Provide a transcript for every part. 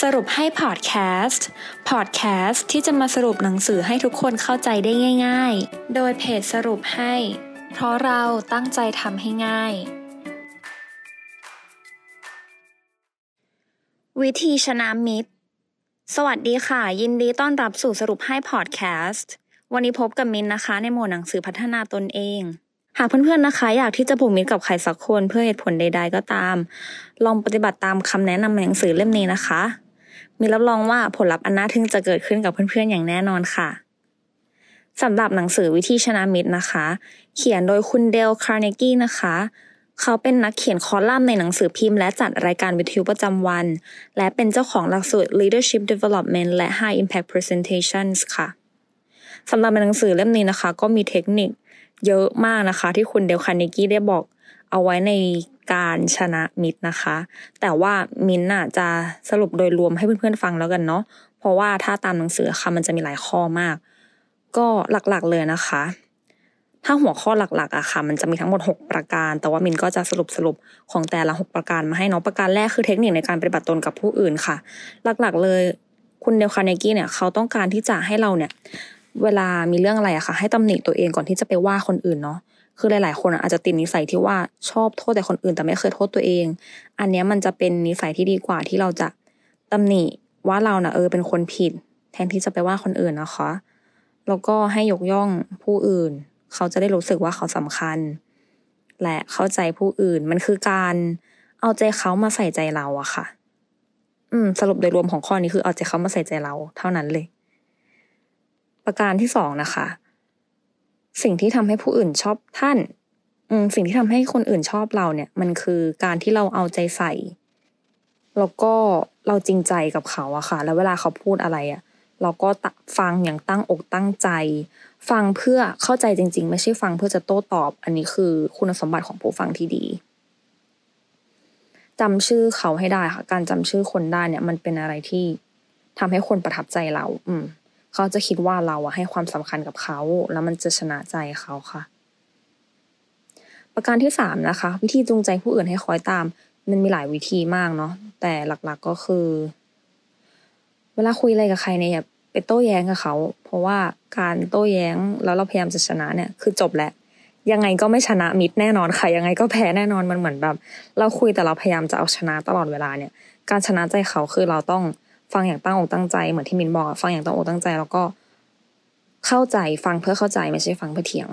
สรุปให้พอดแคสต์ พอดแคสต์ที่จะมาสรุปหนังสือให้ทุกคนเข้าใจได้ง่าย ๆ โดยเพจสรุปให้ เพราะเราตั้งใจทำให้ง่าย วิธีชนะมิตร สวัสดีค่ะ ยินดีต้อนรับสู่สรุปให้พอดแคสต์ วันนี้พบกับมินนะคะในหมวดหนังสือพัฒนาตนเอง หากเพื่อนๆนะคะ อยากที่จะผูกมิตรกับใครสักคนเพื่อเหตุผลใด ๆ ก็ตาม ลองปฏิบัติตามคำแนะนำในหนังสือเล่มนี้นะคะ มีรับรองว่าผลลัพธ์อันน่าทึ่งจะเกิดขึ้นกับเพื่อนๆอย่างแน่นอนค่ะสำหรับหนังสือวิธีชนะมิตรนะคะ เขียนโดยคุณเดลคาร์เนกี้นะคะ เขาเป็นนักเขียนคอลัมน์ในหนังสือพิมพ์และจัดรายการวิทยุประจำวัน และเป็นเจ้าของหลักสูตร Leadership Development และ High Impact Presentations ค่ะสำหรับในหนังสือเล่มนี้นะคะ ก็มีเทคนิค เยอะมากนะคะ ที่คุณเดลคาร์เนกี้ได้บอกเอาไว้ในการชนะมิตรนะคะ แต่ว่ามินน่ะจะสรุปโดยรวมให้เพื่อนๆฟังแล้วกันเนาะเพราะว่าถ้าตามหนังสือค่ะมันจะมีหลายข้อมาก ก็หลักๆเลยนะคะ ถ้าหัวข้อหลักๆอะค่ะ มันจะมีทั้งหมด 6 ประการ แต่ว่ามินก็จะสรุปสรุปของแต่ละ 6 ประการมาให้เนาะประการแรกคือเทคนิคในการปฏิบัติตนกับผู้อื่นค่ะ หลักๆเลยคุณเดลคาเนกี้เนี่ยเขาต้องการที่จะให้เราเนี่ย เวลามีเรื่องอะไรอะค่ะ ให้ตำหนิตัวเองก่อนที่จะไปว่าคนอื่นเนาะคือหลาย ๆ คนอาจจะติดนิสัยที่ว่าชอบโทษแต่คนอื่นแต่ไม่เคยโทษตัวเอง อันนี้มันจะเป็นนิสัยที่ดีกว่าที่เราจะตำหนิว่าเรานะ่ะเออเป็นคนผิด แทนที่จะไปว่าคนอื่นนะคะแล้วก็ให้ยกย่องผู้อื่น เขาจะได้รู้สึกว่าเขาสำคัญ และเข้าใจผู้อื่นมันคือการเอาใจเขามาใส่ใจเราอะค่ะ อืม สรุปโดยรวมของข้อนี้คือเอาใจเขามาใส่ใจเรา เท่านั้นเลย ประการที่สองนะคะ สิ่งที่ทำให้ผู้อื่นชอบท่านอืสิ่งที่ทำให้คนอื่นชอบเราเนี่ย มันคือการที่เราเอาใจใส่ แล้วก็เราจริงใจกับเขาอะค่ะ แล้วเวลาเขาพูดอะไรอะเราก็ฟังอย่างตั้งอกตั้งใจ ฟังเพื่อเข้าใจจริง ๆ ไม่ใช่ฟังเพื่อจะโต้ตอบ อันนี้คือคุณสมบัติของผู้ฟังที่ดีจำชื่อเขาให้ได้ค่ะ การจำชื่อคนได้เนี่ย มันเป็นอะไรที่ทำให้คนประทับใจเรา อืม เขาจะคิดว่าเราอะให้ความสำคัญกับเขา แล้วมันจะชนะใจเขาค่ะ ประการที่สามนะคะ วิธีจูงใจผู้อื่นให้คอยตาม มันมีหลายวิธีมากเนาะแต่หลักๆก็คือ เวลาคุยอะไรกับใครเนี่ยอย่าไปโต้แย้งกับเขา เพราะว่าการโต้แย้งแล้วเราพยายามจะชนะเนี่ยคือจบแล้วยังไงก็ไม่ชนะมิตรแน่นอนค่ะยังไงก็แพ้แน่นอนมันเหมือนแบบ เราคุยแต่เราพยายามจะเอาชนะตลอดเวลาเนี่ย การชนะใจเขาคือเราต้อง ฟังอย่างตั้งอกตั้งใจเหมือนที่มินบอกฟังอย่างตั้งอกตั้งใจ แล้วก็เข้าใจฟังเพื่อเข้าใจไม่ใช่ฟังเพื่อเถียง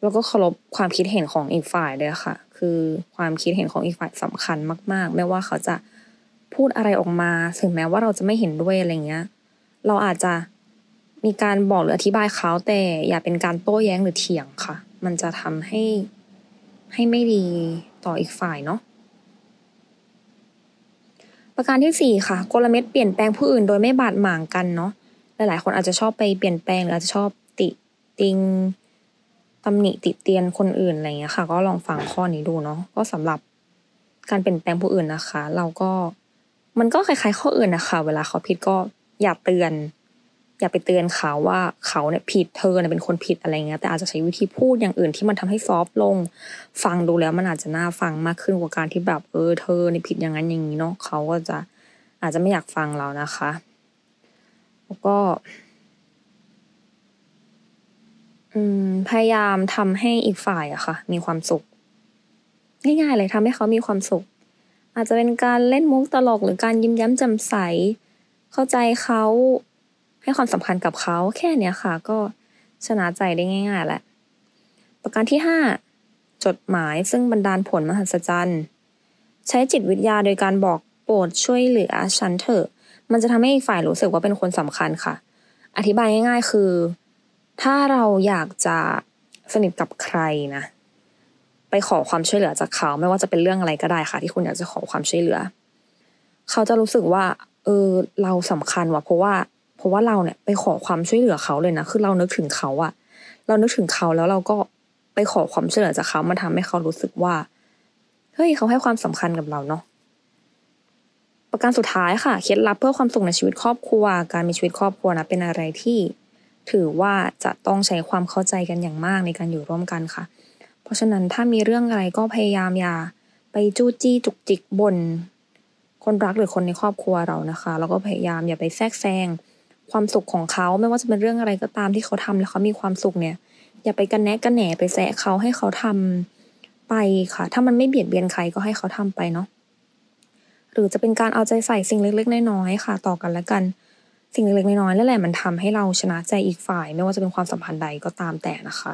แล้วก็เคารพความคิดเห็นของอีกฝ่ายด้วยค่ะ คือความคิดเห็นของอีกฝ่ายสำคัญมาก ๆ ไม่ว่าเขาจะพูดอะไรออกมาถึงแม้ว่าเราจะไม่เห็นด้วยอะไรเงี้ย เราอาจจะมีการบอกหรืออธิบายเขาแต่อย่าเป็นการโต้แย้งหรือเถียงค่ะ มันจะทำให้ให้ไม่ดีต่ออีกฝ่ายเนาะ ประการที่สี่ค่ะ กลเม็ดเปลี่ยนแปลงผู้อื่นโดยไม่บาดหมางกันเนาะหลายๆ คนอาจจะชอบไปเปลี่ยนแปลงหรืออาจจะชอบติติงตำหนิติเตียนคนอื่นอะไรเงี้ยค่ะ ก็ลองฟังข้อนี้ดูเนาะก็สำหรับการเปลี่ยนแปลงผู้อื่นนะคะ เราก็มันก็คล้ายๆข้ออื่นนะคะ เวลาเขาผิดก็อย่าเตือน อย่าไปเตือนเขาว่าเขาเนี่ยผิดเธอเนี่ยเป็นคนผิดอะไรเงี้ยแต่อาจจะใช้วิธีพูดอย่างอื่นที่มันทำให้ซอฟลง ฟังดูแล้วมันอาจจะน่าฟังมากขึ้นกว่าการที่แบบเออเธอเนี่ยผิดอย่างนั้นอย่างนี้เนาะเขาก็จะอาจจะไม่อยากฟังเรานะคะ แล้วก็ อืมพยายามทำให้อีกฝ่ายอะค่ะ มีความสุขง่ายๆเลยทำให้เขามีความสุข อาจจะเป็นการเล่นมุกตลกหรือการยิ้มแย้มแจ่มใส เข้าใจเขา ให้ความสำคัญกับเขาแค่เนี้ยค่ะ ก็ชนะใจได้ง่ายๆแหละ ประการที่ห้าจดหมายซึ่งบันดาลผลมหัศจรรย์ ใช้จิตวิทยาโดยการบอกโปรดช่วยเหลือฉันเถอะ มันจะทำให้อีกฝ่ายรู้สึกว่าเป็นคนสำคัญค่ะ อธิบายง่ายๆคือ ถ้าเราอยากจะสนิทกับใครนะ ไปขอความช่วยเหลือจากเขา ไม่ว่าจะเป็นเรื่องอะไรก็ได้ค่ะ ที่คุณอยากจะขอความช่วยเหลือ เขาจะรู้สึกว่า เออเราสำคัญว่ะเพราะว่า เพราะว่าเราเนี่ยไปขอความช่วยเหลือเขาเลยนะ คือเรานึกถึงเขาอะเรานึกถึงเขาแล้วเราก็ไปขอความช่วยเหลือจากเขามันทำให้เขารู้สึกว่า เฮ้ยเขาให้ความสำคัญกับเราเนาะ ประการสุดท้ายค่ะ เคล็ดลับเพื่อความสุขในชีวิตครอบครัว การมีชีวิตครอบครัวนะเป็นอะไรที่ ถือว่าจะต้องใช้ความเข้าใจกันอย่างมากในการอยู่ร่วมกันค่ะ เพราะฉะนั้นถ้ามีเรื่องอะไรก็พยายามอย่าไปจู้จี้จุกจิกบน่นคนรักหรือคนในครอบครัวเรานะคะ แล้วก็พยายามอย่าไปแทรกแซง ความสุขของเขาไม่ว่าจะเป็นเรื่องอะไรก็ตามที่เขาทำแล้วเขามีความสุขเนี่ย อย่าไปกันแนะกันแหนไปแซะเขาให้เขาทำไปค่ะ ถ้ามันไม่เบียดเบียนใครก็ให้เขาทำไปเนาะหรือจะเป็นการเอาใจใส่สิ่งเล็กๆน้อยๆค่ะ ต่อกันและกัน สิ่งเล็กๆน้อยๆนั่นแหละมันทำให้เราชนะใจอีกฝ่าย ไม่ว่าจะเป็นความสัมพันธ์ใดก็ตามแต่นะคะ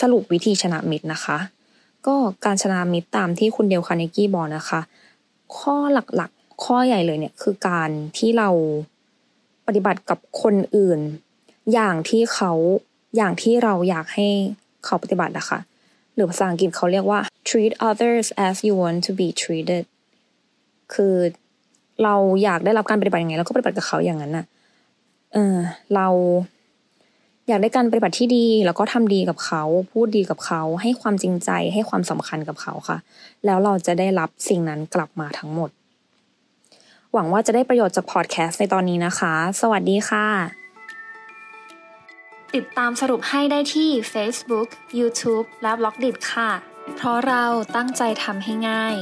สรุปวิธีชนะมิตรนะคะ ก็การชนะมิตรตามที่คุณเดลคาเนกี้บอกนะคะ ข้อหลักๆ ข้อใหญ่เลยเนี่ยคือการที่เรา ปฏิบัติกับคนอื่น อย่างที่เขาอย่างที่เราอยากให้เขาปฏิบัตินะคะหรือภาษาอังกฤษเขาเรียกว่า treat others as you want to be treated คือเราอยากได้รับการปฏิบัติยังไงเราก็ปฏิบัติกับเขาอย่างนั้นน่ะ เออเราอยากได้การปฏิบัติที่ดี แล้วก็ทำดีกับเขา พูดดีกับเขา ให้ความจริงใจ ให้ความสำคัญกับเขาค่ะ แล้วเราจะได้รับสิ่งนั้นกลับมาทั้งหมด หวังว่าจะได้ประโยชน์จากพอดแคสต์ในตอนนี้นะคะ สวัสดีค่ะ ติดตามสรุปให้ได้ที่ Facebook, YouTube และ b ล็อกดิค่ะ เพราะเราตั้งใจทำให้ง่าย